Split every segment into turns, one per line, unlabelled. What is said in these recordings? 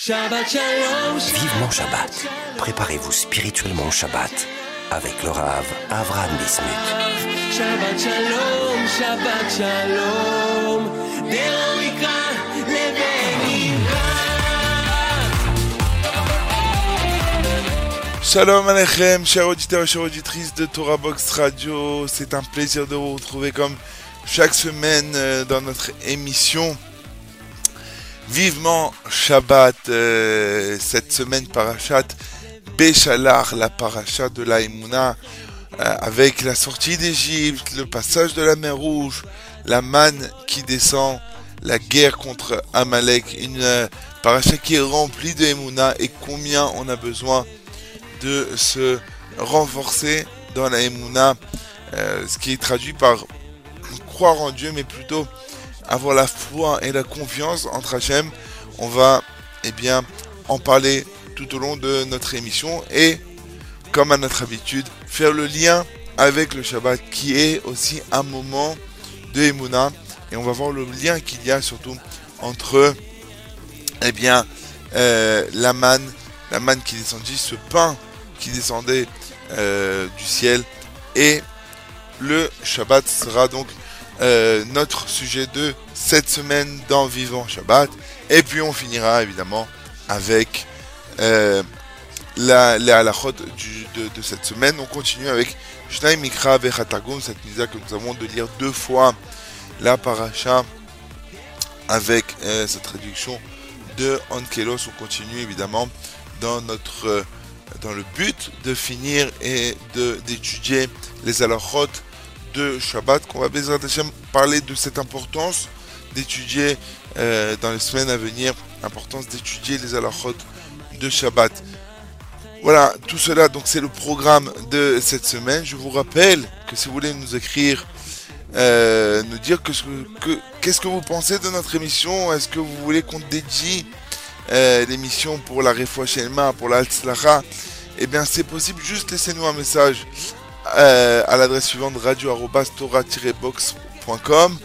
Shabbat Shalom.
Vivement Shabbat. Préparez-vous spirituellement au Shabbat avec le Rav Avram Bismuth.
Shabbat Shalom, Shabbat Shalom.
Shalom Alechem, chers auditeurs et chères auditrices de Torah Box Radio. C'est un plaisir de vous retrouver comme chaque semaine euh, dans notre émission Vivement Shabbat, euh, cette semaine Parashat Béchalar, la Parashat de la Emouna, euh, avec la sortie d'Égypte, le passage de la mer Rouge, la manne qui descend, la guerre contre Amalek, une euh, qui est remplie de Emouna et combien on a besoin de se renforcer dans la Emouna, euh, ce qui est traduit par croire en Dieu, mais plutôt avoir la foi et la confiance entre Hachem. On va eh bien, en parler tout au long de notre émission et, comme à notre habitude, faire le lien avec le Shabbat qui est aussi un moment de Emouna. Et on va voir le lien qu'il y a surtout entre eh bien, euh, la manne, qui descendit, ce pain qui descendait euh, du ciel. Et le Shabbat sera donc euh, notre sujet de cette semaine dans Vivant Shabbat. Et puis on finira évidemment avec euh, la, de, cette semaine. On continue avec Shnai Mikra Vechatagum, cette misa que nous avons de lire deux fois la paracha avec euh, cette traduction de Ankelos. On continue évidemment dans notre dans le but de finir et d'étudier les halachot de Shabbat, qu'on va parler de cette importance d'étudier euh, dans les semaines à venir, l'importance d'étudier les halachot de Shabbat. Voilà, tout cela, donc c'est le programme de cette semaine. Je vous rappelle que si vous voulez nous écrire, euh, nous dire que, que, qu'est-ce que vous pensez de notre émission, est-ce que vous voulez qu'on dédie euh, l'émission pour la Refouachelma, pour la Hatzlacha, eh bien c'est possible, juste laissez-nous un message euh, à l'adresse suivante radio-tora-box.com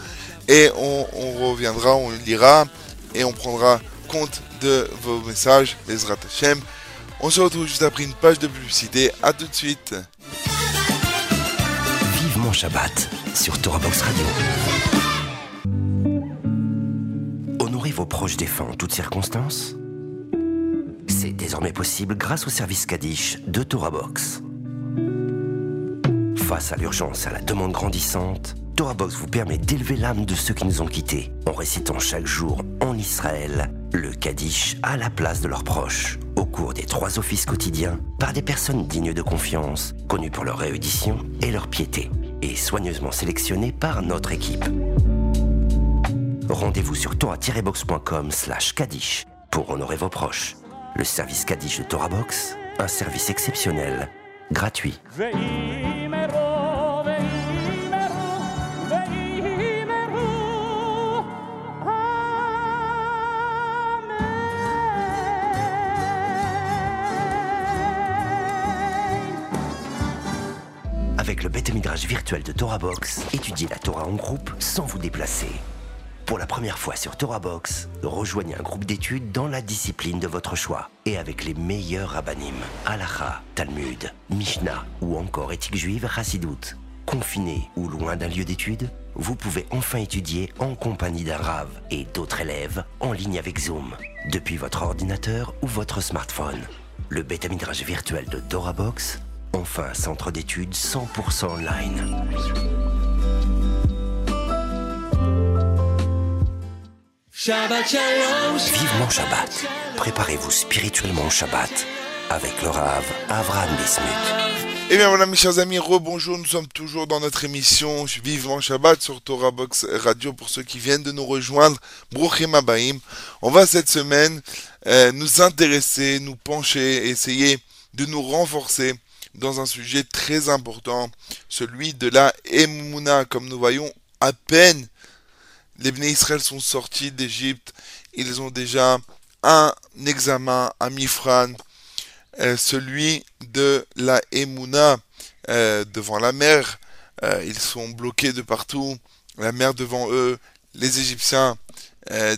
et on, on, reviendra, on lira et on prendra compte de vos messages, les Hashem. On se retrouve juste après une page de publicité. À tout de suite.
Vivement Shabbat sur Torah Box Radio. Honorez vos proches défunts en toutes circonstances. C'est désormais possible grâce au service Kaddish de Torah Box. Face à l'urgence à la demande grandissante, TorahBox vous permet d'élever l'âme de ceux qui nous ont quittés en récitant chaque jour en Israël le Kaddish à la place de leurs proches, au cours des trois offices quotidiens, par des personnes dignes de confiance, connues pour leur réédition et leur piété, et soigneusement sélectionnées par notre équipe. Rendez-vous sur torah-box.com slash Kaddish pour honorer vos proches. Le service Kaddish de TorahBox, un service exceptionnel, gratuit. Virtuel de TorahBox, étudiez la Torah en groupe sans vous déplacer. Pour la première fois sur TorahBox, rejoignez un groupe d'études dans la discipline de votre choix et avec les meilleurs rabbinim, Halacha, Talmud, Mishnah ou encore éthique juive Hassidout. Confiné ou loin d'un lieu d'études, vous pouvez enfin étudier en compagnie d'un Rav et d'autres élèves en ligne avec Zoom, depuis votre ordinateur ou votre smartphone. Le bêta virtuel de TorahBox, enfin centre d'études 100% online.
Shabbat Shalom.
Vivement Shabbat. Préparez-vous spirituellement au Shabbat avec le Rav Avraham Bismuth.
Eh bien voilà mes chers amis, rebonjour, nous sommes toujours dans notre émission Vivement Shabbat sur Torah Box Radio pour ceux qui viennent de nous rejoindre. Bruchim Abaim. On va cette semaine euh, nous intéresser, nous pencher, essayer de nous renforcer dans un sujet très important, celui de la Emouna. Comme nous voyons, à peine les Bnei Israël sont sortis d'Égypte, ils ont déjà un examen, un mifran, euh, celui de la Emouna euh, devant la mer. Euh, ils sont bloqués de partout, la mer devant eux, les Égyptiens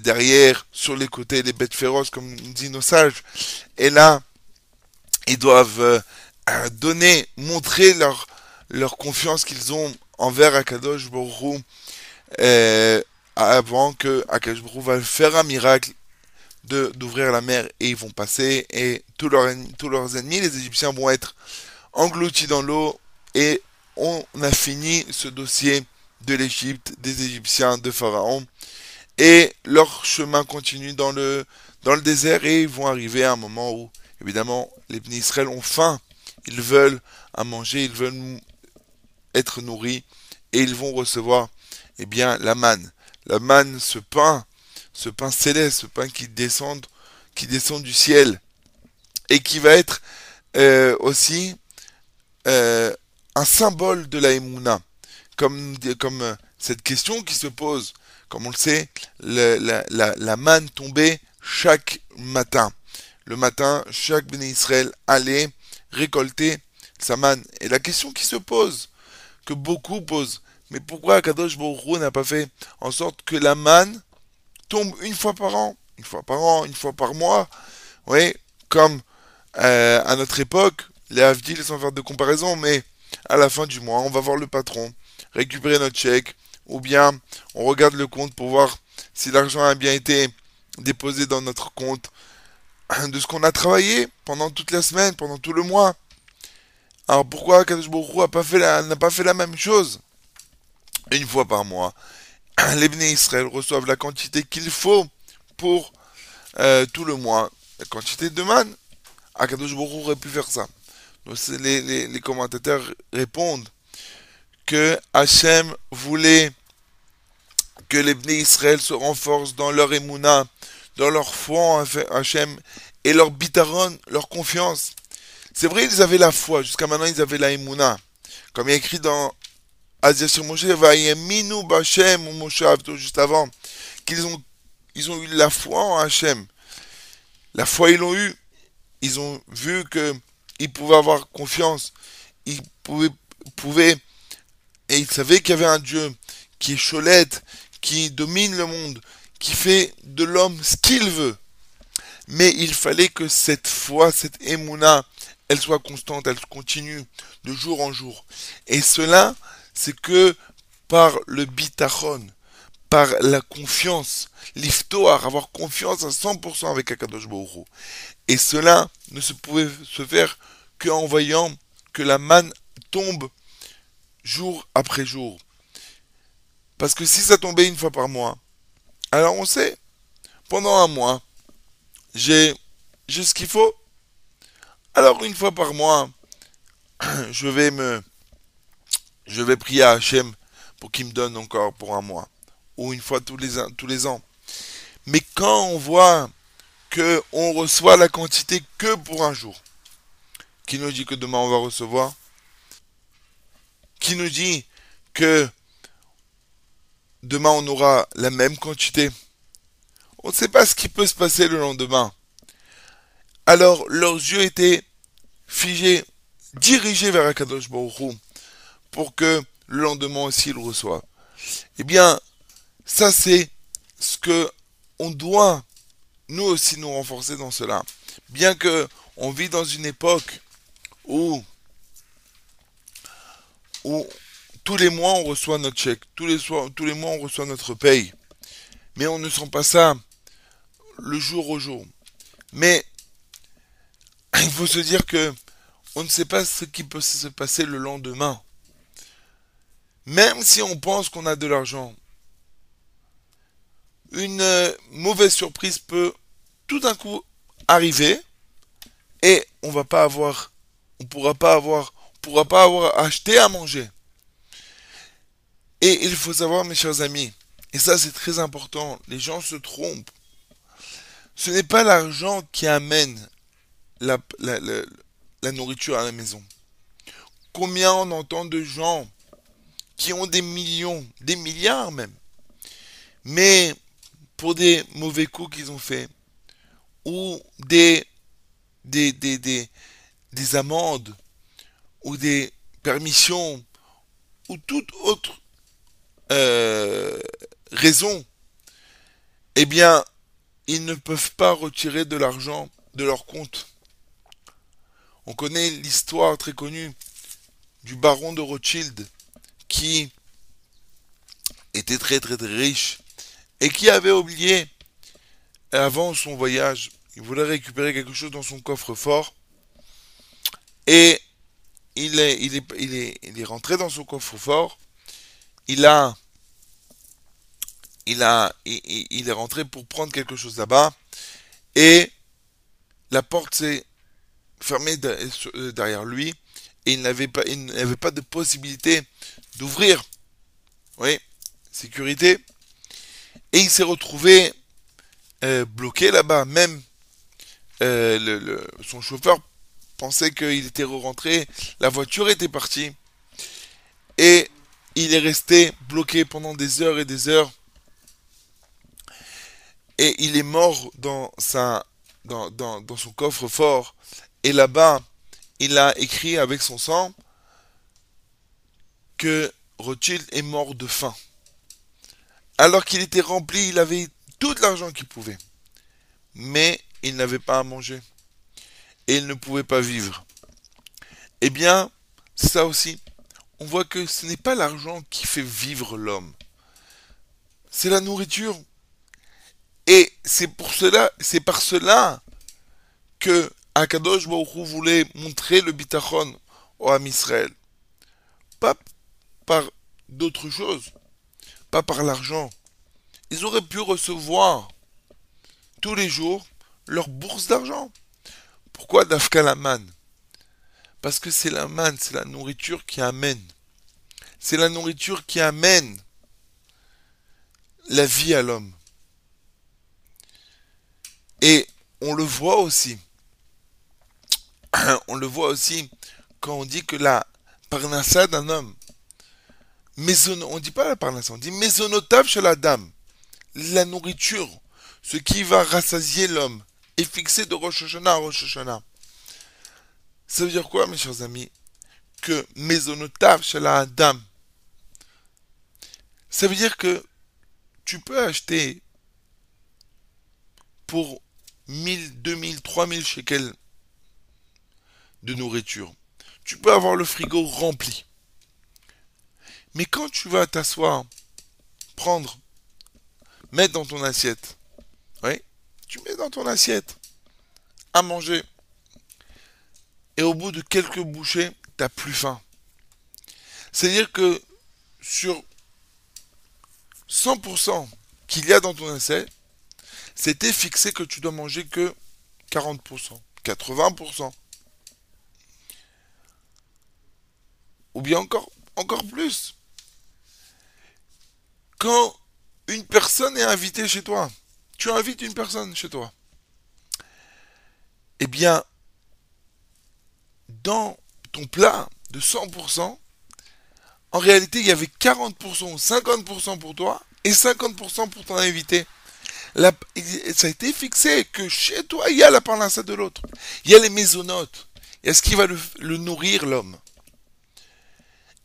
derrière, sur les côtés, les bêtes féroces, comme disent nos sages. Et là, ils doivent euh, donner, montrer leur, leur confiance qu'ils ont envers Akadosh Baruch euh, avant que Akadosh Baruch va faire un miracle d'ouvrir la mer et ils vont passer et tous leurs, tous leurs ennemis, les Égyptiens, vont être engloutis dans l'eau et on a fini ce dossier de l'Égypte, des Égyptiens, de Pharaon et leur chemin continue dans le, dans le désert et ils vont arriver à un moment où, évidemment, les Israël ont faim, ils veulent à manger, ils veulent être nourris et ils vont recevoir, eh bien, la manne. La manne, ce pain, ce pain céleste, ce pain qui descend, qui descend du ciel et qui va être euh, aussi euh, un symbole de la Emouna. Comme, euh, cette question qui se pose, comme on le sait, la, manne tombait chaque matin. Le matin, chaque béné Israël allait récolter sa manne. Et la question qui se pose, que beaucoup posent, mais pourquoi Kadosh Baruch n'a pas fait en sorte que la manne tombe une fois par an, une fois par an, une fois par mois Oui, comme euh, à notre époque, les Avdil sans faire de comparaison, mais à la fin du mois, on va voir le patron, récupérer notre chèque, ou bien on regarde le compte pour voir si l'argent a bien été déposé dans notre compte de ce qu'on a travaillé pendant toute la semaine, pendant tout le mois. Alors pourquoi Kadosh n'a pas, fait la, pas fait la même chose Une fois par mois, les bénis Israël reçoivent la quantité qu'il faut pour euh, tout le mois. La quantité de man, Akadosh Baruch aurait pu faire ça. Les, commentateurs répondent que Hachem voulait que les bénis Israël se renforcent dans leur émouna, dans leur foi en Hachem et leur bitaron, leur confiance. C'est vrai, ils avaient la foi, jusqu'à maintenant ils avaient la émouna. Comme il a écrit dans Asia sur Moshe, Vayeminu Bachem ou Moshe juste avant, qu'ils ont, ils ont eu la foi en Hachem. La foi, ils l'ont eu. Ils ont vu que ils pouvaient avoir confiance. Ils pouvaient, pouvaient et ils savaient qu'il y avait un Dieu qui est cholette, qui domine le monde, qui fait de l'homme ce qu'il veut. Mais il fallait que cette foi, cette émouna, elle soit constante, elle continue de jour en jour. Et cela, c'est que par le bitachon, par la confiance, l'iftoar, avoir confiance à 100% avec Akadosh Baruch Et cela ne se pouvait se faire qu'en voyant que la manne tombe jour après jour. Parce que si ça tombait une fois par mois, alors on sait, pendant un mois, j'ai, ce qu'il faut. Alors une fois par mois, je vais me, je vais prier à Hachem pour qu'il me donne encore pour un mois. Ou une fois tous les, tous les ans. Mais quand on voit que on reçoit la quantité que pour un jour, qui nous dit que demain on va recevoir, qui nous dit que demain on aura la même quantité. On ne sait pas ce qui peut se passer le lendemain. Alors leurs yeux étaient figés, dirigés vers Akadosh Baruch pour que le lendemain aussi ils reçoivent. Eh bien, ça c'est ce que on doit nous aussi nous renforcer dans cela. Bien que on vit dans une époque où où tous les mois on reçoit notre chèque, tous les, mois on reçoit notre paye. Mais on ne sent pas ça le jour au jour. Mais il faut se dire que on ne sait pas ce qui peut se passer le lendemain. Même si on pense qu'on a de l'argent, une euh, mauvaise surprise peut tout d'un coup arriver et on va pas avoir, on pourra pas avoir, pourra pas avoir acheté à manger. Et il faut savoir, mes chers amis, et ça c'est très important, les gens se trompent. Ce n'est pas l'argent qui amène la, nourriture à la maison. Combien on entend de gens qui ont des millions, des milliards même, mais pour des mauvais coups qu'ils ont faits, ou des, des, des, des, des amendes, ou des permissions, ou toute autre euh, raison, eh bien, ils ne peuvent pas retirer de l'argent de leur compte. On connaît l'histoire très connue du baron de Rothschild qui était très très très riche et qui avait oublié avant son voyage, il voulait récupérer quelque chose dans son coffre-fort et il est, il, est, il, est, il est rentré dans son coffre-fort, il a il, a, il, est rentré pour prendre quelque chose là-bas et la porte s'est fermée euh, derrière lui et il n'avait pas, de possibilité d'ouvrir. Oui, sécurité. Et il s'est retrouvé euh, bloqué là-bas. Même euh, son chauffeur pensait qu'il était rentré, la voiture était partie. Et il est resté bloqué pendant des heures et des heures et il est mort dans, son coffre-fort. Et là-bas, il a écrit avec son sang que Rothschild est mort de faim. Alors qu'il était rempli, il avait tout l'argent qu'il pouvait. Mais il n'avait pas à manger. Et il ne pouvait pas vivre. Eh bien, ça aussi, on voit que ce n'est pas l'argent qui fait vivre l'homme. C'est la nourriture. Et c'est pour cela, c'est par cela que Akadosh Baruch voulait montrer le bitachon au Ham Israël. Pas par d'autres choses, pas par l'argent. Ils auraient pu recevoir tous les jours leur bourse d'argent. Pourquoi Dafka la manne Parce que c'est la manne, c'est la nourriture qui amène. C'est la nourriture qui amène la vie à l'homme. Et on le voit aussi. On le voit aussi quand on dit que la parnassa d'un homme, on dit pas la parnassa, on dit maisonotable chez la dame. La nourriture, ce qui va rassasier l'homme, est fixé de Rosh Hashanah à Rosh Hashanah. Ça veut dire quoi, mes chers amis? Que maisonotable chez la dame. Ça veut dire que tu peux acheter pour 1000, 2000, 3000 shekels de nourriture. Tu peux avoir le frigo rempli. Mais quand tu vas t'asseoir, prendre, mettre dans ton assiette, oui, tu mets dans ton assiette à manger. Et au bout de quelques bouchées, tu n'as plus faim. C'est-à-dire que sur 100% qu'il y a dans ton assiette, c'était fixé que tu dois manger que 40%, 80%. Ou bien encore, encore plus. Quand une personne est invitée chez toi, tu invites une personne chez toi, eh bien, dans ton plat de 100%, en réalité, il y avait 40% ou 50% pour toi et 50% pour ton invité ça a été fixé que chez toi, il y a la parnassa de l'autre. Il y a les maisonnotes. Il y a ce qui va le, nourrir, l'homme.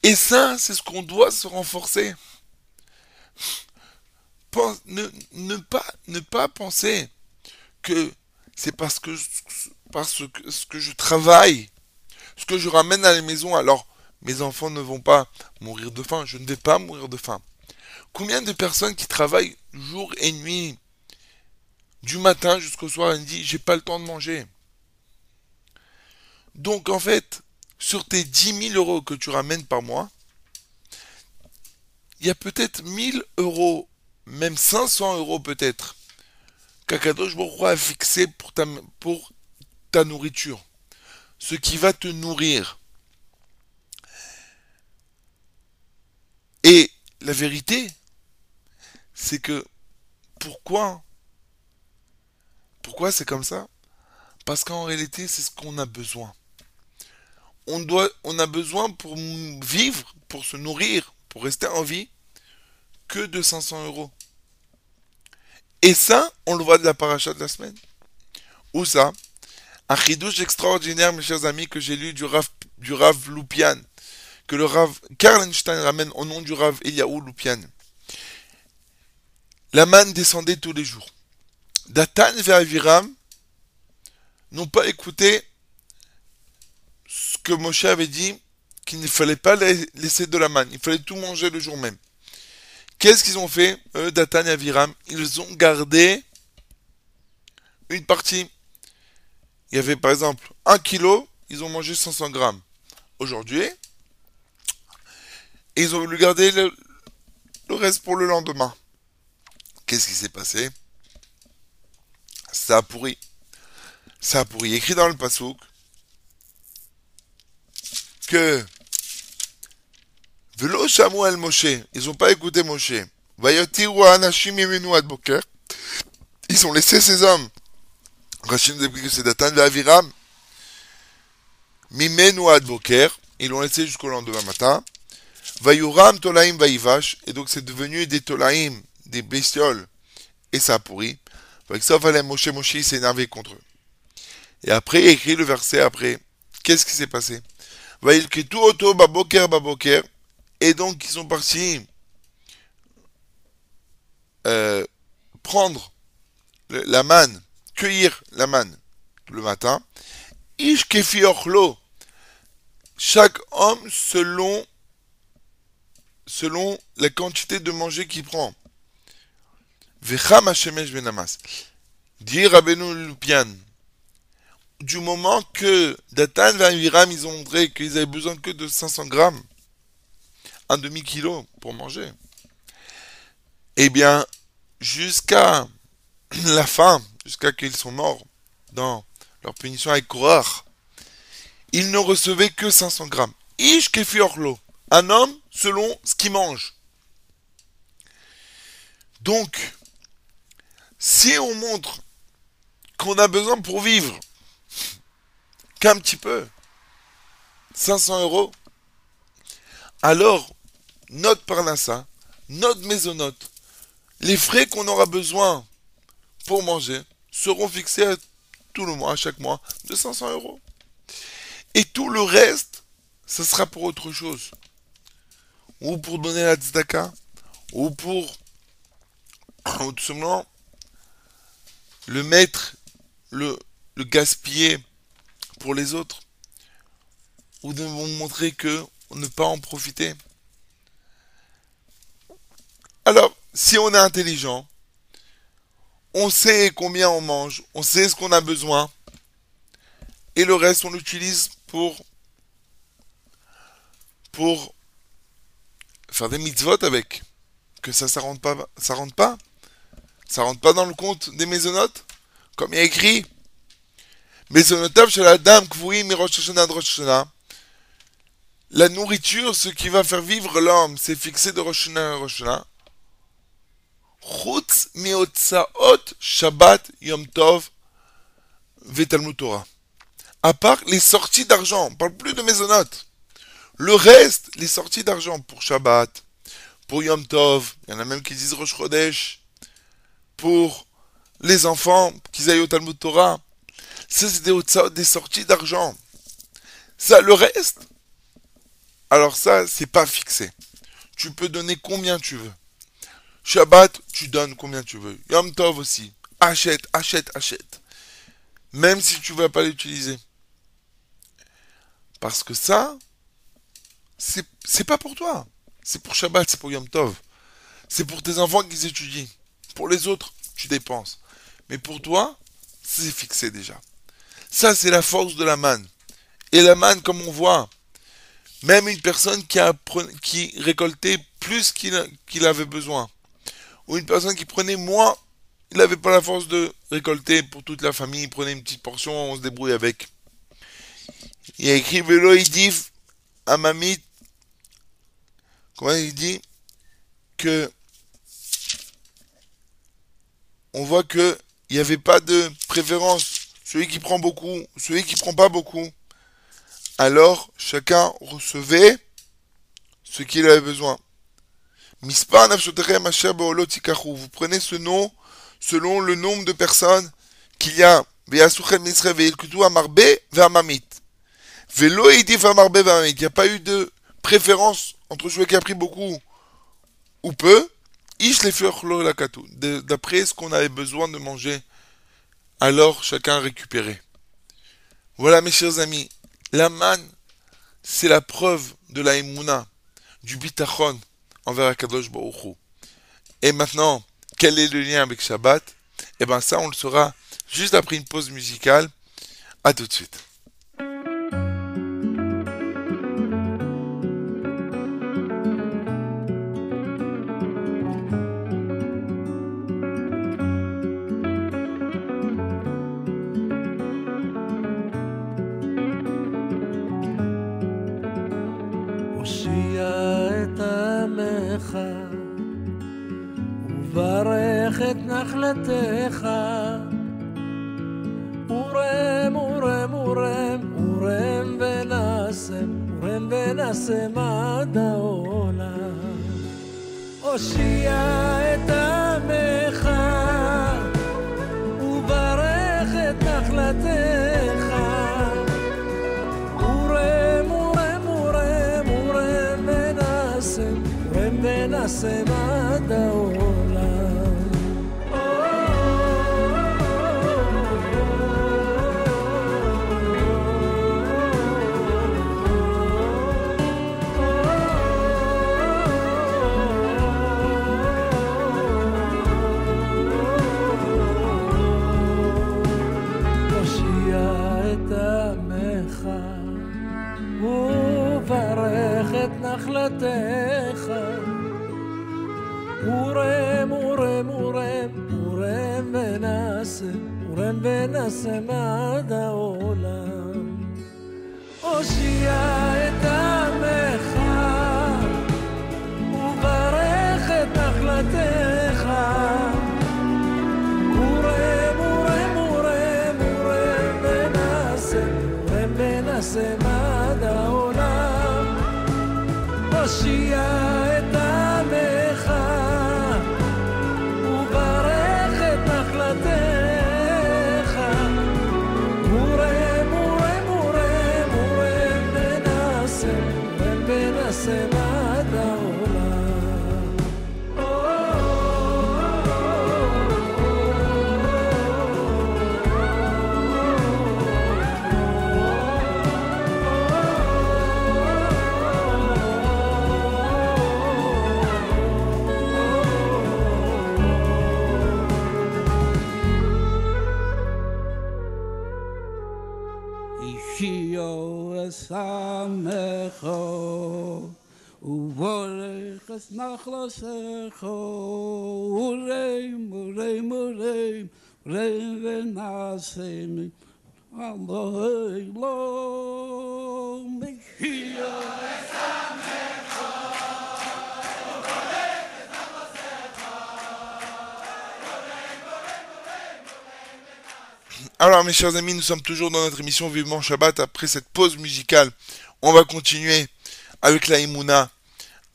Et ça, c'est ce qu'on doit se renforcer. ne, pas, ne pas penser que c'est parce que, parce que ce que je travaille, ce que je ramène à la maison, alors mes enfants ne vont pas mourir de faim. Je ne vais pas mourir de faim. Combien de personnes qui travaillent jour et nuit du matin jusqu'au soir, elle dit, j'ai pas le temps de manger. Donc en fait, sur tes 10 000 euros que tu ramènes par mois, il y a peut-être 1000 euros, même 500 euros peut-être, qu'Akadosh Baruch a fixé pour ta nourriture. Ce qui va te nourrir. Et la vérité, c'est que pourquoi pourquoi c'est comme ça? Parce qu'en réalité, c'est ce qu'on a besoin. On, doit, a besoin pour vivre, pour se nourrir, pour rester en vie, que de 500 euros. Et ça, on le voit de la paracha de la semaine. Où ça? Un chidouche extraordinaire, mes chers amis, que j'ai lu du Rav, du Lupian, que le Rav Karlenstein ramène au nom du Rav Eliaou Lupian. la manne descendait tous les jours. Datan et Aviram n'ont pas écouté ce que Moshe avait dit qu'il ne fallait pas laisser de la manne, il fallait tout manger le jour même. Qu'est-ce qu'ils ont fait, eux, Datan et Aviram? Ils ont gardé une partie. Il y avait par exemple un kilo, ils ont mangé 500 grammes. Aujourd'hui, ils ont voulu garder le, reste pour le lendemain. Qu'est-ce qui s'est passé? Ça a pourri. Ça a pourri. Écrit dans le pasouk que Velo Shamu el Moshe. Ils n'ont pas écouté Moshe. Ils ont laissé ces hommes. Rachim nous explique que c'est Datan Aviram. Mimenu ad Boker. Ils l'ont laissé jusqu'au lendemain matin. Vayuram Tolaim Vayivash. Et donc c'est devenu des Tolaim, des bestioles. Et ça a pourri. Ça, fallait Moshe Moshe s'est énervé contre eux. Et après, il écrit le verset après. Qu'est-ce qui s'est passé? Vayilketu Oto Baboker Baboker. Et donc, ils sont partis euh, prendre la manne, cueillir la manne le matin. Ish Chaque homme selon, selon la quantité de manger qu'il prend. Vecham Hashemesh Benamas. Dit Rabbeinu Lupian. Du moment que Datan et Aviram, ils ont montré qu'ils avaient besoin que de 500 grammes, un demi-kilo pour manger. Eh bien, jusqu'à la fin, jusqu'à qu'ils sont morts dans leur punition avec Korach, ils ne recevaient que 500 grammes. Ish. Un homme selon ce qu'il mange. Donc, si on montre qu'on a besoin pour vivre qu'un petit peu, 500 euros, alors notre parnassa, notre maisonnote, les frais qu'on aura besoin manger seront fixés à tout le mois, à chaque mois, de 500 euros. Et tout le reste, ce sera pour autre chose. Ou pour donner la tzedaka, ou pour, tout simplement, le mettre, le, le gaspiller pour les autres. Ou de montrer que ne pas en profiter. Alors, si on est intelligent, on sait combien on mange, on sait ce qu'on a besoin, et le reste on l'utilise pour pour faire des mitzvot avec. Que ça, ça rentre pas, ça rentre pas. Ça rentre pas dans le compte des maisonnotes, comme il y a écrit. Maisonnotav chez la dame La nourriture, ce qui va faire vivre l'homme, c'est fixé de Rosh à Rosh Chutz miotzaot Shabbat Yom Tov Torah. À part les sorties d'argent, on parle plus de maisonnotes. Le reste, les sorties d'argent pour Shabbat, pour Yom Tov, il y en a même qui disent Rosh Chodesh, pour les enfants, qu'ils aillent au Talmud Torah. Ça, c'est des, des sorties d'argent. Ça, le reste, alors ça, c'est pas fixé. Tu peux donner combien tu veux. Shabbat, tu donnes combien tu veux. Yom Tov aussi. Achète, achète, achète. Même si tu ne vas pas l'utiliser. Parce que ça, c'est pas pour toi. C'est pour Shabbat, c'est pour Yom Tov. C'est pour tes enfants qu'ils étudient. Pour les autres, tu dépenses. Mais pour toi, c'est fixé déjà. Ça, c'est la force de la manne. Et la manne, comme on voit, même une personne qui, a, qui récoltait plus qu'il avait besoin, ou une personne qui prenait moins, il n'avait pas la force de récolter pour toute la famille, il prenait une petite portion, on se débrouille avec. Il a écrit dit à Mamie, comment il dit que on voit que il n'y avait pas de préférence. Celui qui prend beaucoup, celui qui prend pas beaucoup. Alors, chacun recevait ce qu'il avait besoin. Vous prenez ce nom selon le nombre de personnes qu'il y a. Il n'y a pas eu de préférence entre celui qui a pris beaucoup ou peu. D'après ce qu'on avait besoin de manger, alors chacun récupérait. Voilà mes chers amis, la manne, c'est la preuve de la du bitachon envers Akadosh Baruch Et maintenant, quel est le lien avec Shabbat? Eh bien ça, on le saura juste après une pause musicale. À tout de suite.
מתך אורם אורם אורם אורם ונשם אורם ונשם עד העולם.
הושיעה te
Alors mes chers amis, nous sommes toujours dans notre émission Vivement Shabbat. Après cette pause musicale, on va continuer avec la Imuna,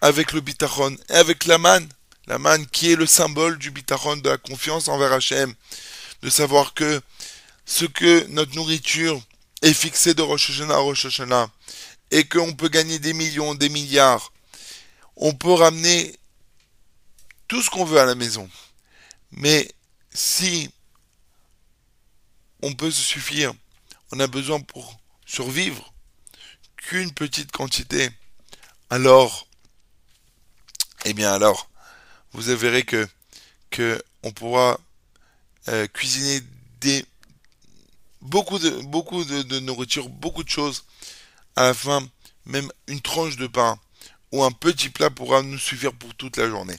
avec le Bitachon et avec la Man. La Man qui est le symbole du Bitachon, de la confiance envers Hachem. De savoir que ce que notre nourriture est fixée de Rosh Hashanah à Rosh Hashanah et qu'on peut gagner des millions, des milliards. On peut ramener tout ce qu'on veut à la maison. Mais si on peut se suffire, on a besoin pour survivre qu'une petite quantité, alors, eh bien alors, vous verrez que, que on pourra euh, cuisiner des beaucoup de beaucoup de, nourriture, beaucoup de choses. À la fin, même une tranche de pain ou un petit plat pourra nous suffire pour toute la journée.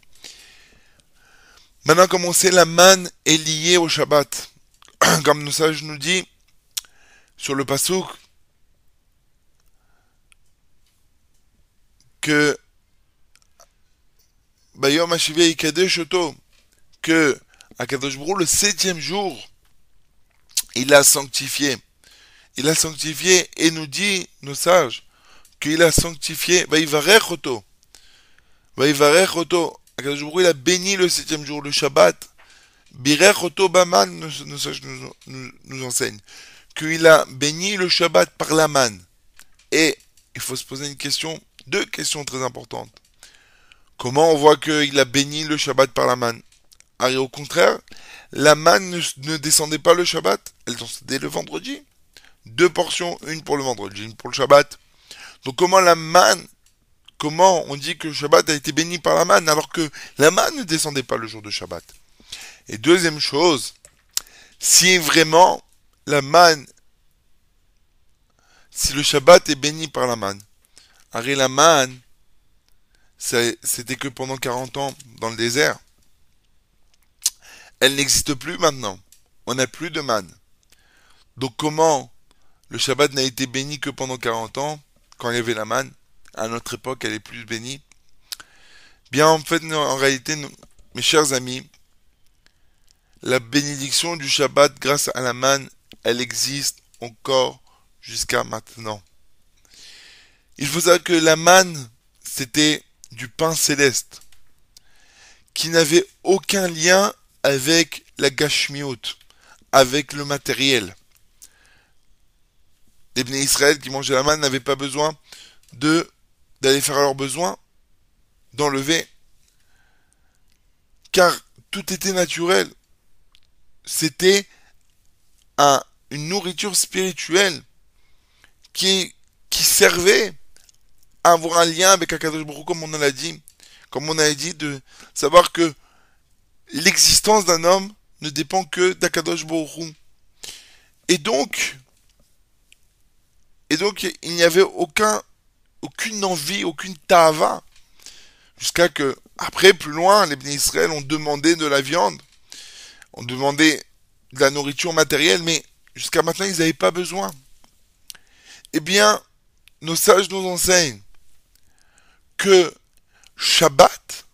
Maintenant, comme on sait, la manne est liée au Shabbat. Comme le sage nous dit sur le pasouk que Bayom Oto, que Akadosh Baruch le septième jour, il a sanctifié. Il a sanctifié et nous dit, nos sages, qu'il a sanctifié, Vaïvarech Oto. Oto. Akadosh Baruch il a béni le septième jour, le Shabbat. Birech Oto Baman, nos sages nous, nous, nous enseignent, qu'il a béni le Shabbat par la manne. Et il faut se poser une question, deux questions très importantes. Comment on voit qu'il a béni le Shabbat par la manne? Alors, au contraire, la manne ne, ne descendait pas le Shabbat, elle descendait le vendredi. Deux portions, une pour le vendredi, une pour le Shabbat. Donc comment la manne, comment on dit que le Shabbat a été béni par la manne alors que la manne ne descendait pas le jour de Shabbat? Et deuxième chose, si vraiment la manne, si le Shabbat est béni par la manne, alors la manne, c'était que pendant 40 ans dans le désert. Elle n'existe plus maintenant. On n'a plus de manne. Donc comment le Shabbat n'a été béni que pendant 40 ans, quand il y avait la manne? À notre époque, elle est plus bénie. Bien, en fait, en réalité, mes chers amis, la bénédiction du Shabbat grâce à la manne, elle existe encore jusqu'à maintenant. Il faut savoir que la manne, c'était du pain céleste, qui n'avait aucun lien avec la gashmiot, avec le matériel. Les bénis Israël qui mangeaient la manne n'avaient pas besoin d'aller faire leurs besoins, d'enlever, car tout était naturel. C'était un, une nourriture spirituelle qui, servait avoir un lien avec Akadosh Baruch comme on en a dit, comme on a dit, de savoir que l'existence d'un homme ne dépend que d'Akadosh Baruch Et donc, et donc, il n'y avait aucun, aucune envie, aucune tava. Jusqu'à que, après, plus loin, les bénis ont demandé de la viande, ont demandé de la nourriture matérielle, mais jusqu'à maintenant, ils n'avaient pas besoin. Eh bien, nos sages nous enseignent que Shabbat,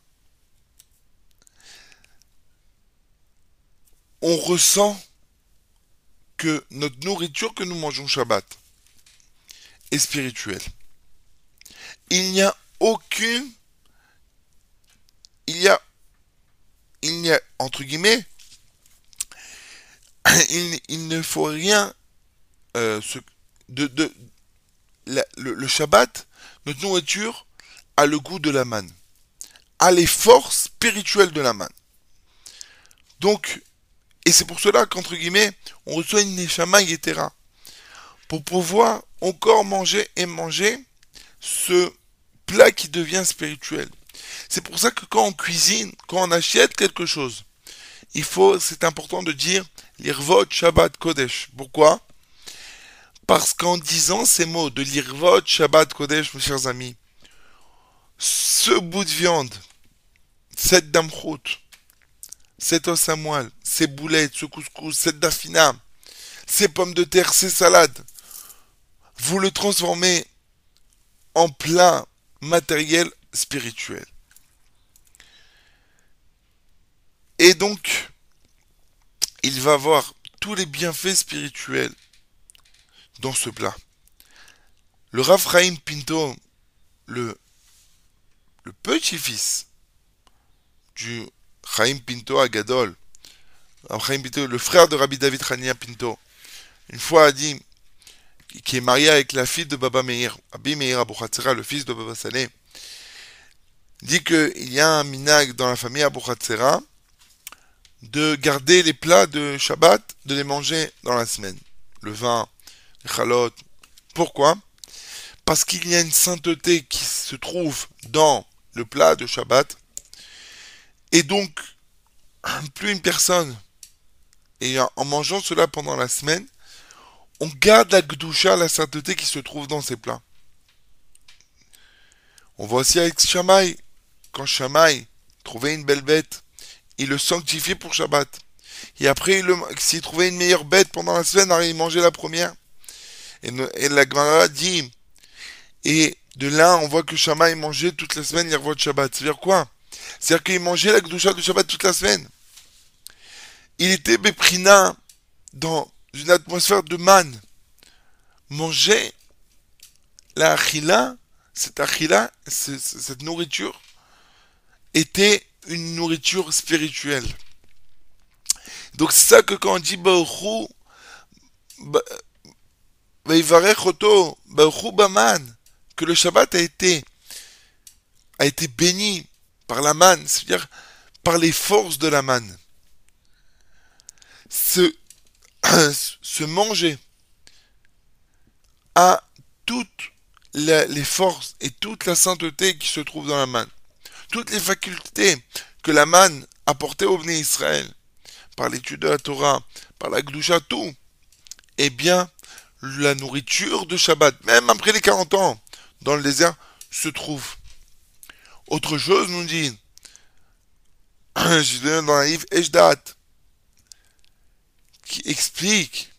on ressent que notre nourriture que nous mangeons Shabbat est spirituelle. Il n'y a aucune, il y a, il n'y a, entre guillemets, il, ne faut rien, euh, le Shabbat, notre nourriture, a le goût de la manne, a les forces spirituelles de la manne. Donc, et c'est pour cela qu'entre guillemets, on reçoit une neshama yetera. Pour pouvoir encore manger et manger ce plat qui devient spirituel. C'est pour ça que quand on cuisine, quand on achète quelque chose, il faut, c'est important de dire l'irvot Shabbat Kodesh. Pourquoi? Parce qu'en disant ces mots de l'irvot Shabbat Kodesh, mes chers amis, ce bout de viande, cette damchout, cet os à moelle, ces boulettes, ce couscous, cette dafina, ces pommes de terre, ces salades, vous le transformez en plat matériel spirituel. Et donc, il va avoir tous les bienfaits spirituels dans ce plat. Le Rav Pinto, le, le petit-fils du Chaim Pinto Chaim Pinto, le frère de Rabbi David Chania Pinto, une fois a dit, qui est marié avec la fille de Baba Meir, Abi Meir le fils de Baba Saleh, dit qu'il y a un minag dans la famille Abouchatzera de garder les plats de Shabbat, de les manger dans la semaine. Le vin, les chalotes. Pourquoi? Parce qu'il y a une sainteté qui se trouve dans le plat de Shabbat. Et donc, plus une personne, et en mangeant cela pendant la semaine, on garde la gdoucha, la sainteté qui se trouve dans ces plats. On voit aussi avec Shamaï, quand Shamaï trouvait une belle bête, il le sanctifiait pour Shabbat. Et après, s'il trouvait une meilleure bête pendant la semaine, il mangeait la première. Et, la Gemara dit, et de là, on voit que Shamaï mangeait toute la semaine de Shabbat. C'est-à-dire quoi? C'est-à-dire qu'il mangeait la Gdusha de Shabbat toute la semaine. Il était Beprina dans une atmosphère de manne. Manger la achila, cette achila, cette nourriture, était une nourriture spirituelle. Donc c'est ça que quand on dit Baruchu, le Shabbat a été, a béni par la manne, c'est-à-dire par les forces de la manne. Se, manger à toutes les forces et toute la sainteté qui se trouve dans la manne. Toutes les facultés que la manne apportait au Bnei Israël, par l'étude de la Torah, par la Gdusha, tout, eh bien, la nourriture de Shabbat, même après les 40 ans, dans le désert, se trouve. Autre chose, nous dit, je dans la livre Eshdat, qui explique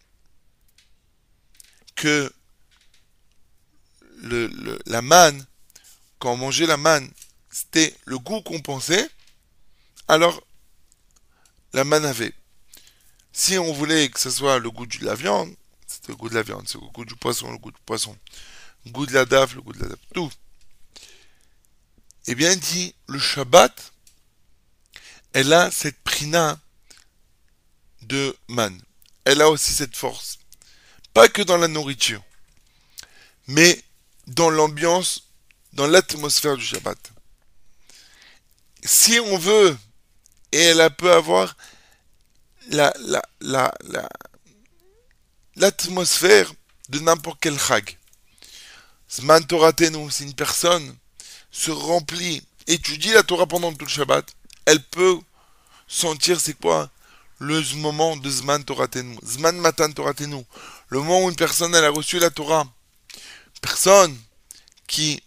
que la manne, quand on mangeait la manne, c'était le goût qu'on pensait, alors la manne avait. Si on voulait que ce soit le goût de la viande, c'était le goût de la viande, c'est le goût du poisson, le goût du poisson, goût de la daf, le goût la daf, tout. Eh bien, dit le Shabbat, elle a cette prina de manne. Elle a aussi cette force. Pas que dans la nourriture, mais dans l'ambiance, dans l'atmosphère du Shabbat. Si on veut, et elle peut avoir la, la, la, la, l'atmosphère de n'importe quel chag. Zman Toratenu, si une personne se remplit, étudie la Torah pendant tout le Shabbat, elle peut sentir c'est quoi le moment de Zman Toratenu, Zman Matan Toratenu, le moment où une personne a reçu la Torah. Personne qui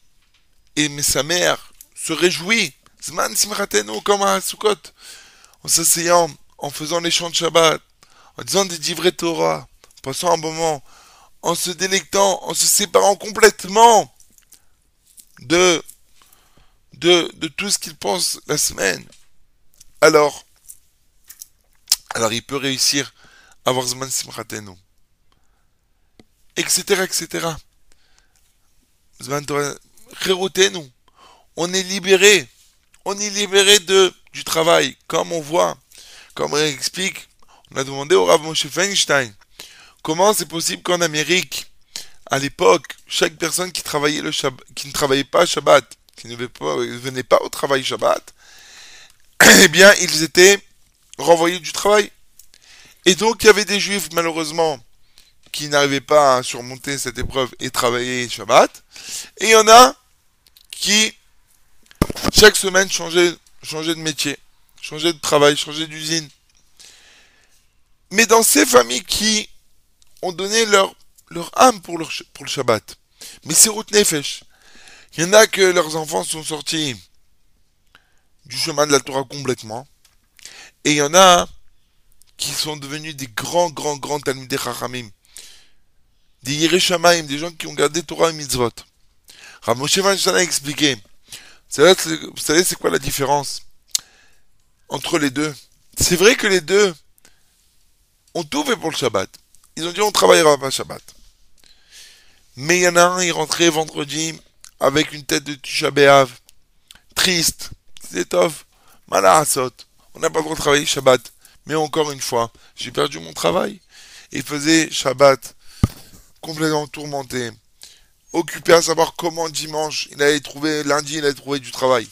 aime sa mère se réjouit, Zman Simratenu comme à Sukkot, en s'asseyant, en faisant les chants de Shabbat, en disant des divrei Torah, passant un moment, en se délectant, en se séparant complètement de, de, tout ce qu'il pense la semaine. Alors, alors il peut réussir à avoir Zman Simchatenu. Etc., etc. Zman nous. On est libéré. On est libéré de, du travail. Comme on voit, comme on explique, on a demandé au Rav Moshe Feinstein comment c'est possible qu'en Amérique, à l'époque, chaque personne qui travaillait le qui ne travaillait pas Shabbat, qui ne venait pas au travail Shabbat, eh bien, ils étaient renvoyés du travail. Et donc, il y avait des juifs, malheureusement, qui n'arrivaient pas à surmonter cette épreuve et travailler Shabbat. Et il y en a qui, chaque semaine, changeaient de métier, changeaient de travail, changeaient d'usine. Mais dans ces familles qui ont donné leur, leur âme pour, pour le Shabbat, mais c'est route nefesh. Il y en a que leurs enfants sont sortis du chemin de la Torah complètement. Et il y en a qui sont devenus des grands, grands, grands Talmudei Chachamim. Des Yereshamaim, des gens qui ont gardé Torah et Mitzvot. Rav Moshe a expliqué. Vous savez, c'est quoi la différence entre les deux? C'est vrai que les deux ont tout fait pour le Shabbat. Ils ont dit on travaillera pas Shabbat. Mais il y en a un, il rentrait vendredi avec une tête de Tisha triste, c'est tof, Asot. On n'a pas le droit de travailler Shabbat. Mais encore une fois, j'ai perdu mon travail. Il faisait Shabbat complètement tourmenté, occupé à savoir comment dimanche il allait trouver, lundi il allait trouver du travail.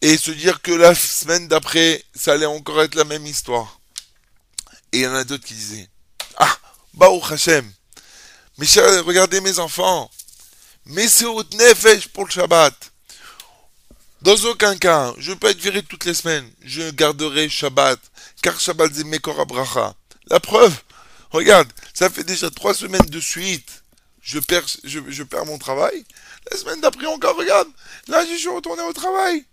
Et se dire que la semaine d'après, ça allait encore être la même histoire. Et il y en a d'autres qui disaient, ah, Baruch Hashem, mais regardez mes enfants, c'est au nefesh pour le Shabbat. Dans aucun cas, je ne peux être viré toutes les semaines. Je garderai Shabbat, car Shabbat c'est Mekor Abracha. La preuve, regarde, ça fait déjà trois semaines de suite. Je perds, je, perds mon travail. La semaine d'après encore, regarde, là je suis retourné au travail.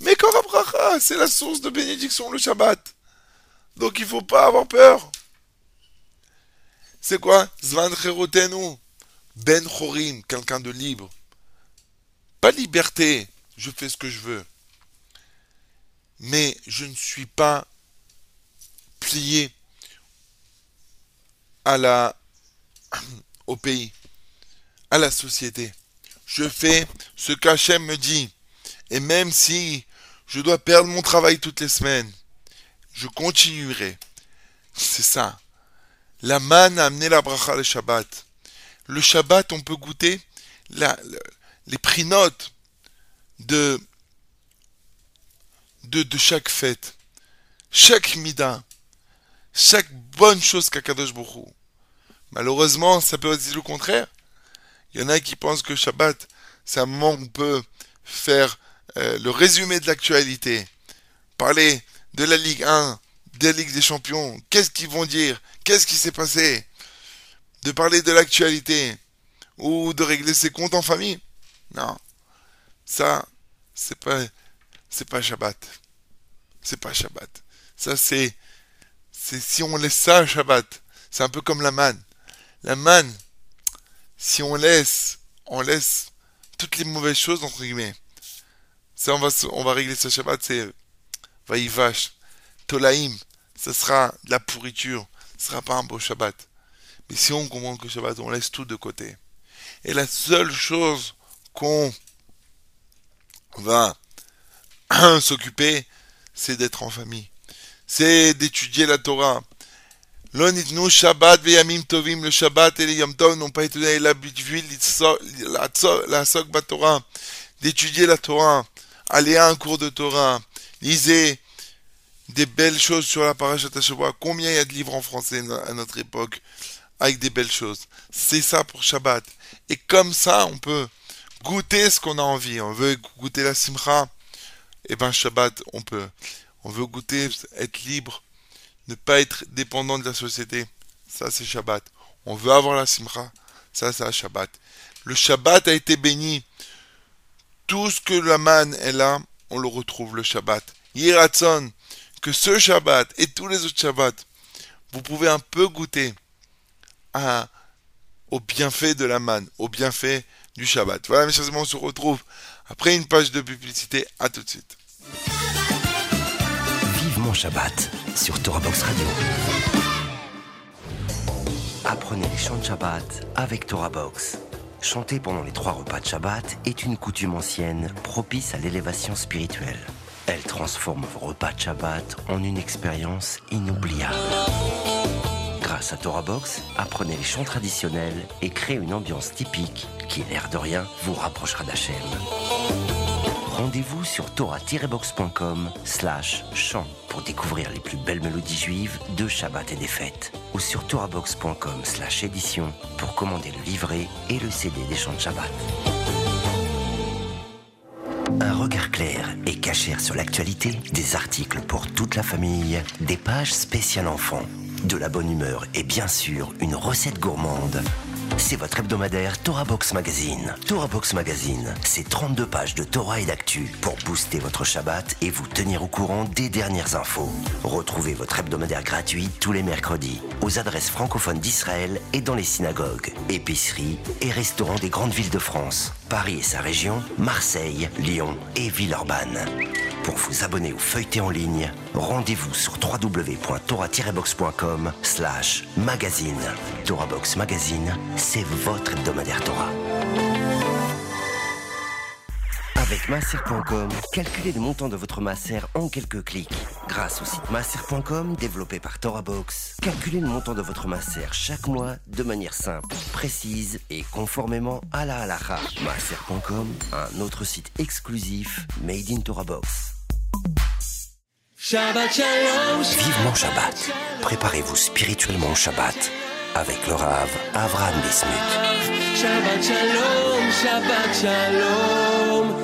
Mekor Abracha, c'est la source de bénédiction, le Shabbat. Donc il faut pas avoir peur. C'est quoi? Zvan. Ben Chorim, quelqu'un de libre. Pas liberté, je fais ce que je veux. Mais je ne suis pas plié à la, au pays, à la société. Je fais ce qu'Hachem me dit. Et même si je dois perdre mon travail toutes les semaines, je continuerai. C'est ça. La manne a amené la bracha le Shabbat. Le Shabbat, on peut goûter les prinotes de, de, de chaque fête, chaque mida, chaque bonne chose qu'Akadosh Hu. Malheureusement, ça peut être le contraire. Il y en a qui pensent que Shabbat, c'est un moment où on peut faire euh, le résumé de l'actualité, parler de la Ligue 1, de la Ligue des Champions, qu'est-ce qu'ils vont dire, qu'est-ce qui s'est passé, de parler de l'actualité, ou de régler ses comptes en famille? Non, ça, c'est pas, c'est pas Shabbat. C'est pas Shabbat. Ça, c'est, c'est si on laisse ça Shabbat, c'est un peu comme la manne. La manne, si on laisse, on laisse toutes les mauvaises choses entre guillemets. Ça, on va, on va régler ce Shabbat, c'est vache, tolaim, ça sera de la pourriture, ce sera pas un beau Shabbat. Mais si on comprend que Shabbat, on laisse tout de côté. Et la seule chose qu'on va s'occuper, c'est d'être en famille. C'est d'étudier la Torah. L'onitnu Shabbat veyamim tovim, le Shabbat et les Yom Tov n'ont pas été donnés l'habitude la sok Torah, d'étudier la Torah, aller à un cours de Torah, lisez des belles choses sur la parashat Shabbat. Combien il y a de livres en français à notre époque avec des belles choses. C'est ça pour Shabbat. Et comme ça, on peut goûter ce qu'on a envie. On veut goûter la simcha. Et eh ben Shabbat, on peut. On veut goûter, être libre, ne pas être dépendant de la société. Ça, c'est Shabbat. On veut avoir la simcha. Ça, c'est Shabbat. Le Shabbat a été béni. Tout ce que la manne est là, on le retrouve le Shabbat. Yiratson, que ce Shabbat et tous les autres Shabbats, vous pouvez un peu goûter à, au bienfait de la manne, au bienfait du Shabbat. Voilà, mes chers amis, on se retrouve après une page de publicité. À tout de suite.
Vive mon Shabbat sur Torah Box Radio. Apprenez les chants de Shabbat avec Torah Box. Chanter pendant les trois repas de Shabbat est une coutume ancienne propice à l'élévation spirituelle. Elle transforme vos repas de Shabbat en une expérience inoubliable. Grâce à Torah Box, apprenez les chants traditionnels et créez une ambiance typique qui, l'air de rien, vous rapprochera d'Hachem. Rendez-vous sur torah-box.com slash chant pour découvrir les plus belles mélodies juives de Shabbat et des fêtes. Ou sur torahbox.com slash édition pour commander le livret et le CD des chants de Shabbat. Un regard clair et cachère sur l'actualité, des articles pour toute la famille, des pages spéciales enfants, de la bonne humeur et bien sûr une recette gourmande. C'est votre hebdomadaire Torah Box Magazine. Torah Box Magazine, c'est 32 pages de Torah et d'actu pour booster votre Shabbat et vous tenir au courant des dernières infos. Retrouvez votre hebdomadaire gratuit tous les mercredis aux adresses francophones d'Israël et dans les synagogues, épiceries et restaurants des grandes villes de France, Paris et sa région, Marseille, Lyon et Villeurbanne. Pour vous abonner ou feuilleter en ligne, rendez-vous sur www.torah-box.com slash magazine. Torah Box Magazine, c'est votre hebdomadaire Torah. Avec masser.com, calculez le montant de votre masser en quelques clics. Grâce au site masser.com développé par TorahBox, calculez le montant de votre masser chaque mois de manière simple, précise et conformément à la halakha. Masser.com, un autre site exclusif made in TorahBox.
Shabbat Shalom.
Vivement Shabbat. Préparez-vous spirituellement au Shabbat avec le Rav Avram Bismuth.
Shabbat Shalom, Shabbat Shalom.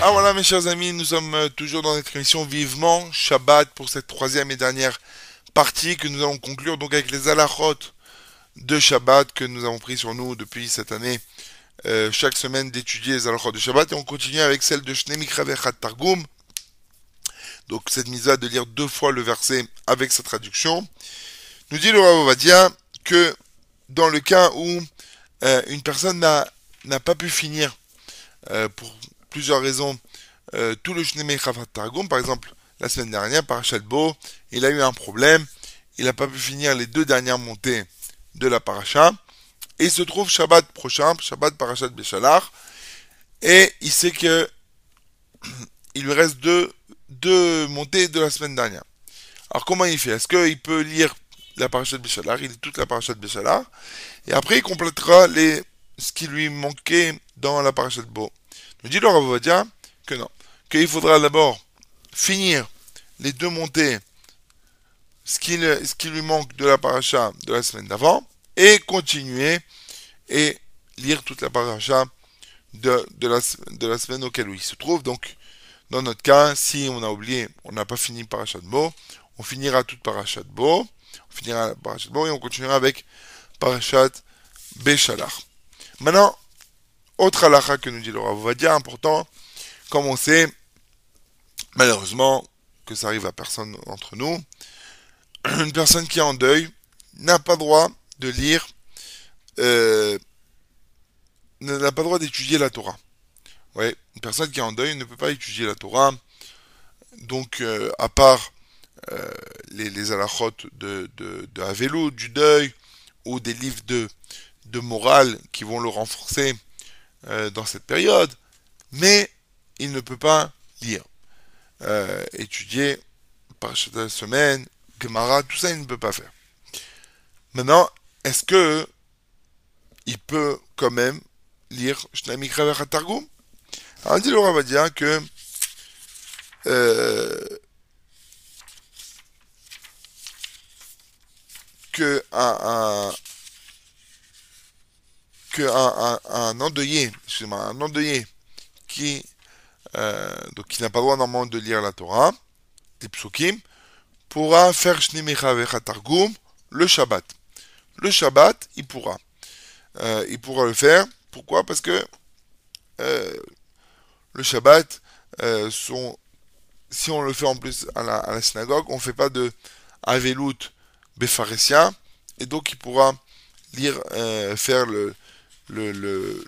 Ah voilà mes chers amis, nous sommes euh, toujours dans notre émission Vivement Shabbat pour cette troisième et dernière partie que nous allons conclure donc avec les alachot de Shabbat que nous avons pris sur nous depuis cette année euh, chaque semaine d'étudier les alachot de Shabbat. Et on continue avec celle de Shnemikra Vechat Targum. Donc cette mise de lire deux fois le verset avec sa traduction. Nous dit le Rav dire que dans le cas où euh, une personne n'a pas pu finir euh, pour plusieurs raisons tout le Shnemei Targum, par exemple la semaine dernière par Bo, il a eu un problème, il n'a pas pu finir les deux dernières montées de la paracha, et il se trouve Shabbat prochain, Shabbat Parashat Béchalar, et il sait que il lui reste deux, montées de la semaine dernière. Alors comment il fait? Est-ce qu'il peut lire la parachat de Béchalar, il lit toute la parachat de Béchalar, et après il complétera les, ce qui lui manquait dans la parachat de Bo. Nous dit le dire que non, qu'il faudra d'abord finir les deux montées, ce qui, ce lui manque de la paracha de la semaine d'avant, et continuer et lire toute la paracha de, de, la, de la semaine auquel il se trouve. Donc, dans notre cas, si on a oublié, on n'a pas fini parachat de Bo, on finira toute parachat de Bo, on finira parachat de Bo et on continuera avec parachat Béchalar. Maintenant, autre halakha que nous dit le dire important, comme on sait, malheureusement, que ça arrive à personne d'entre nous, une personne qui est en deuil n'a pas droit de lire, euh, n'a pas droit d'étudier la Torah. Ouais, une personne qui est en deuil ne peut pas étudier la Torah. Donc, euh, à part euh, les, les de, de, du deuil, ou des livres de, morale qui vont le renforcer dans cette période, mais il ne peut pas lire, étudier par la semaine, Gemara, tout ça il ne peut pas faire. Maintenant, est-ce que il peut quand même lire Shnami Targum? Alors, dit le va dire que euh, que un, un, un, endeuillé, un qui euh, qui n'a pas le droit normalement de lire la Torah, des psukim, pourra faire Targum le Shabbat. Le Shabbat, il pourra. Euh, il pourra le faire. Pourquoi? Parce que euh, le Shabbat, euh, si on le fait en plus à la, synagogue, on ne fait pas de Avelut Befaresia, et donc il pourra lire, faire le, le, le,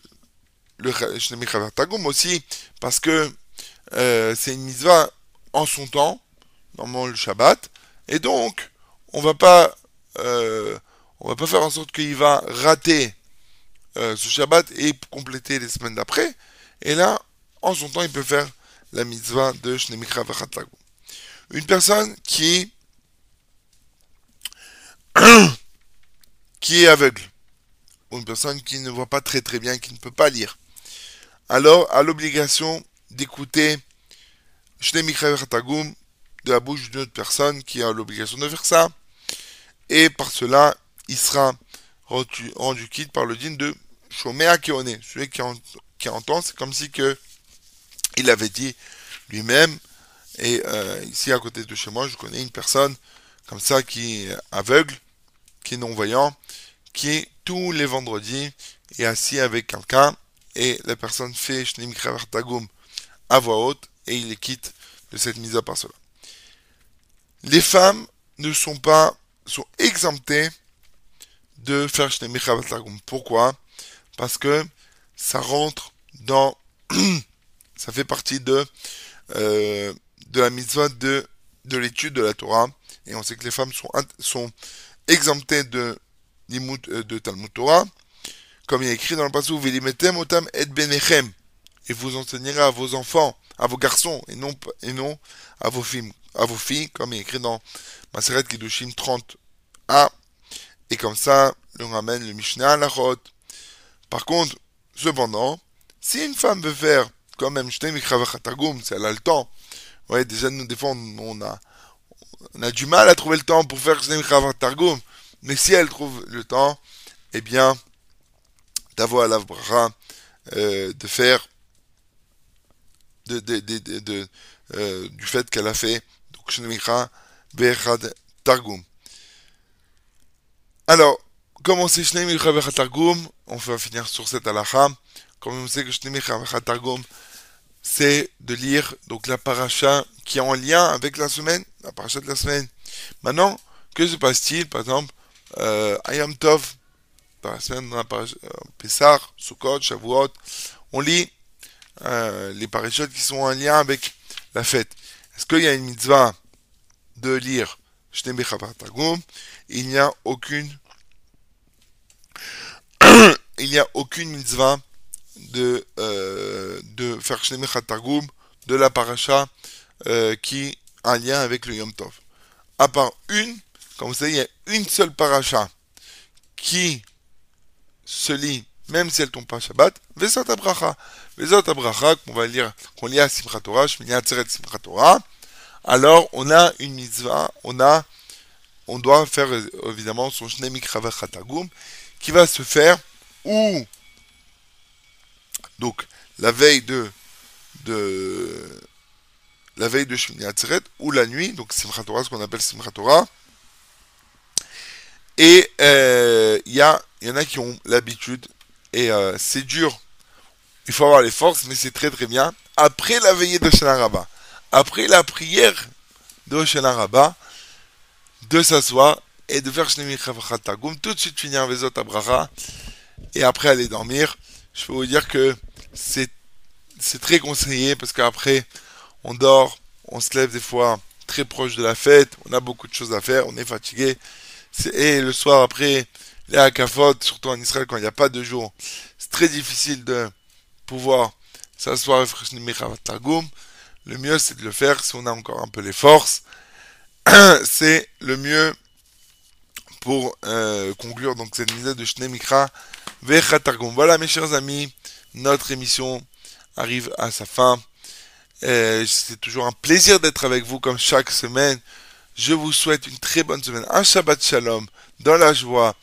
aussi, parce que c'est une mitzvah en son temps, normalement le Shabbat, et donc on va pas euh, on va pas faire en sorte qu'il va rater euh, ce Shabbat et compléter les semaines d'après. Et là, en son temps, il peut faire la mitzvah de Shnemikra Vachatlago. Une personne qui qui est aveugle, ou une personne qui ne voit pas très très bien, qui ne peut pas lire, alors a l'obligation d'écouter Shnemikra Vachatagum de la bouche d'une autre personne qui a l'obligation de faire ça. Et par cela, il sera rendu, quitte par le digne de Shomea Keone. Celui qui, qui entend, c'est comme si que il avait dit lui-même. Et euh, ici, à côté de chez moi, je connais une personne comme ça qui est aveugle, qui est non-voyant, qui tous les vendredis est assis avec quelqu'un et la personne fait Shnim Tagum à voix haute et il est quitte de cette mise à part cela les femmes ne sont pas, exemptées de faire Shnei Pourquoi? Parce que ça rentre dans, ça fait partie de, euh, la mitzvah de, de l'étude de la Torah. Et on sait que les femmes sont, exemptées de, euh, de Talmud Torah. Comme il est écrit dans le passage, otam et benechem. Et vous enseignerez à vos enfants, à vos garçons, et non, et non à vos filles à vos filles, comme il est écrit dans Maseret Kiddushin 30a. Et comme ça, le ramène le Mishnah à la route. Par contre, cependant, si une femme veut faire quand même si elle a le temps, ouais, déjà nous, fois, on, a, on a du mal à trouver le temps pour faire Targum, mais si elle trouve le temps, eh bien, d'avoir la bracha, euh, de faire de, de, de, euh, du fait qu'elle a fait Alors, comme on sait Targum, on va finir sur cette halakha. Comme on sait que Targum, c'est de lire donc la paracha qui est en lien avec la semaine, la paracha de la semaine. Maintenant, que se passe-t-il? Par exemple, euh, Ayam Tov, dans la semaine, dans la paracha, euh, Pessar, Sukkot, Shavuot, on lit euh, les parachutes qui sont en lien avec la fête. Est-ce qu'il y a une mitzvah de lire Il n'y a aucune il n'y a aucune mitzvah de, euh, de faire Targum de la paracha euh, qui a un lien avec le Yom Tov. À part une, Comme vous savez, il y a une seule paracha qui se lit, même si elle tombe pas Shabbat, Vesot Abracha. Vesot Abracha, qu'on va lire, qu'on lit à Simchat Torah, Shmini Simchat Torah. Alors, on a une mitzvah, on a, on doit faire évidemment son Shnemik Chatagum, qui va se faire ou, donc, la veille de, de, la veille de Shmini Atzeret, ou la nuit, donc Simchat Torah, ce qu'on appelle Simchat Torah. Et euh, il y, a, y en a qui ont l'habitude, et euh, c'est dur, il faut avoir les forces, mais c'est très très bien. Après la veillée de Shana après la prière de Shana Rabba, de s'asseoir et de faire Shnemi tout de suite finir Vezot Abraha, et après aller dormir. Je peux vous dire que c'est très conseillé parce qu'après on dort, on se lève des fois très proche de la fête, on a beaucoup de choses à faire, on est fatigué. Et le soir après, les hakafot, surtout en Israël quand il n'y a pas de jour, c'est très difficile de pouvoir s'asseoir et Targum. Le mieux c'est de le faire si on a encore un peu les forces. c'est le mieux pour euh, conclure donc cette mise de Shne Mikra Targum. Voilà mes chers amis, notre émission arrive à sa fin. Euh, c'est toujours un plaisir d'être avec vous comme chaque semaine. Je vous souhaite une très bonne semaine, un Shabbat Shalom, dans la joie,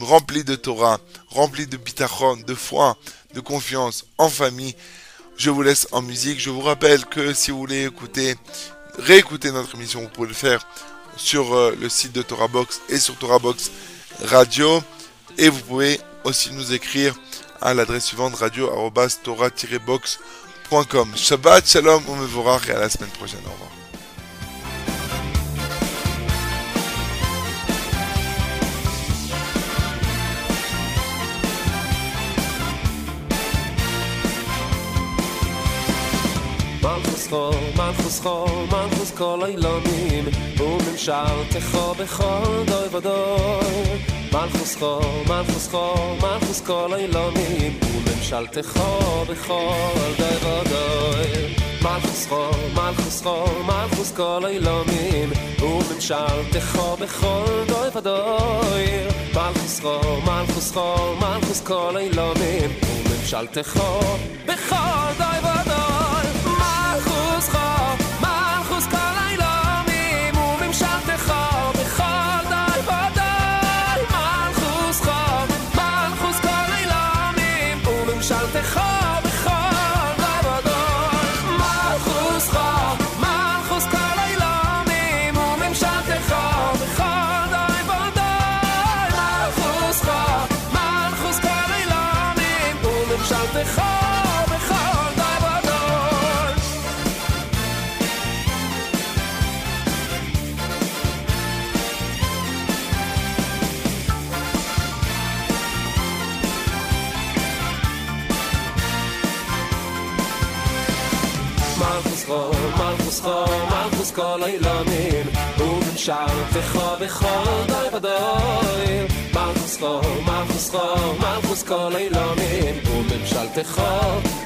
rempli de Torah, rempli de bitachon, de foi, de confiance, en famille. Je vous laisse en musique. Je vous rappelle que si vous voulez écouter, réécouter notre émission, vous pouvez le faire sur euh, le site de Torah Box et sur Torah Box Radio. Et vous pouvez aussi nous écrire à l'adresse suivante radio-torah-box.com. Shabbat Shalom, on me et à la semaine prochaine. Au revoir.
חול, מלכוס חול, מלכוס כל אילונים וממשל תכו בכל דוי ודוי מלכוס חול, מלכוס חול, מלכוס כל אילונים וממשל תכו בכל דוי ודוי מלכוס חול, מלכוס חול, מלכוס כל אילונים וממשל תכו בכל דוי ודוי מלכוס חול, מלכוס חול, מלכוס כל אילונים וממשל תכו בכל דוי כל אילונים ומשרתך בכל דוי ודוי מלכוס חו, מלכוס חו, מלכוס כל אילונים וממשלתך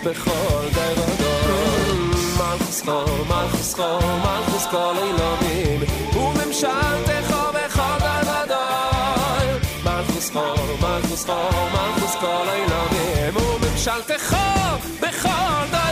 בכל דוי ודוי מלכוס חו, מלכוס חו, מלכוס כל אילונים וממשלתך בכל דוי ודוי מלכוס חו, מלכוס חו, מלכוס כל אילונים וממשלתך בכל דוי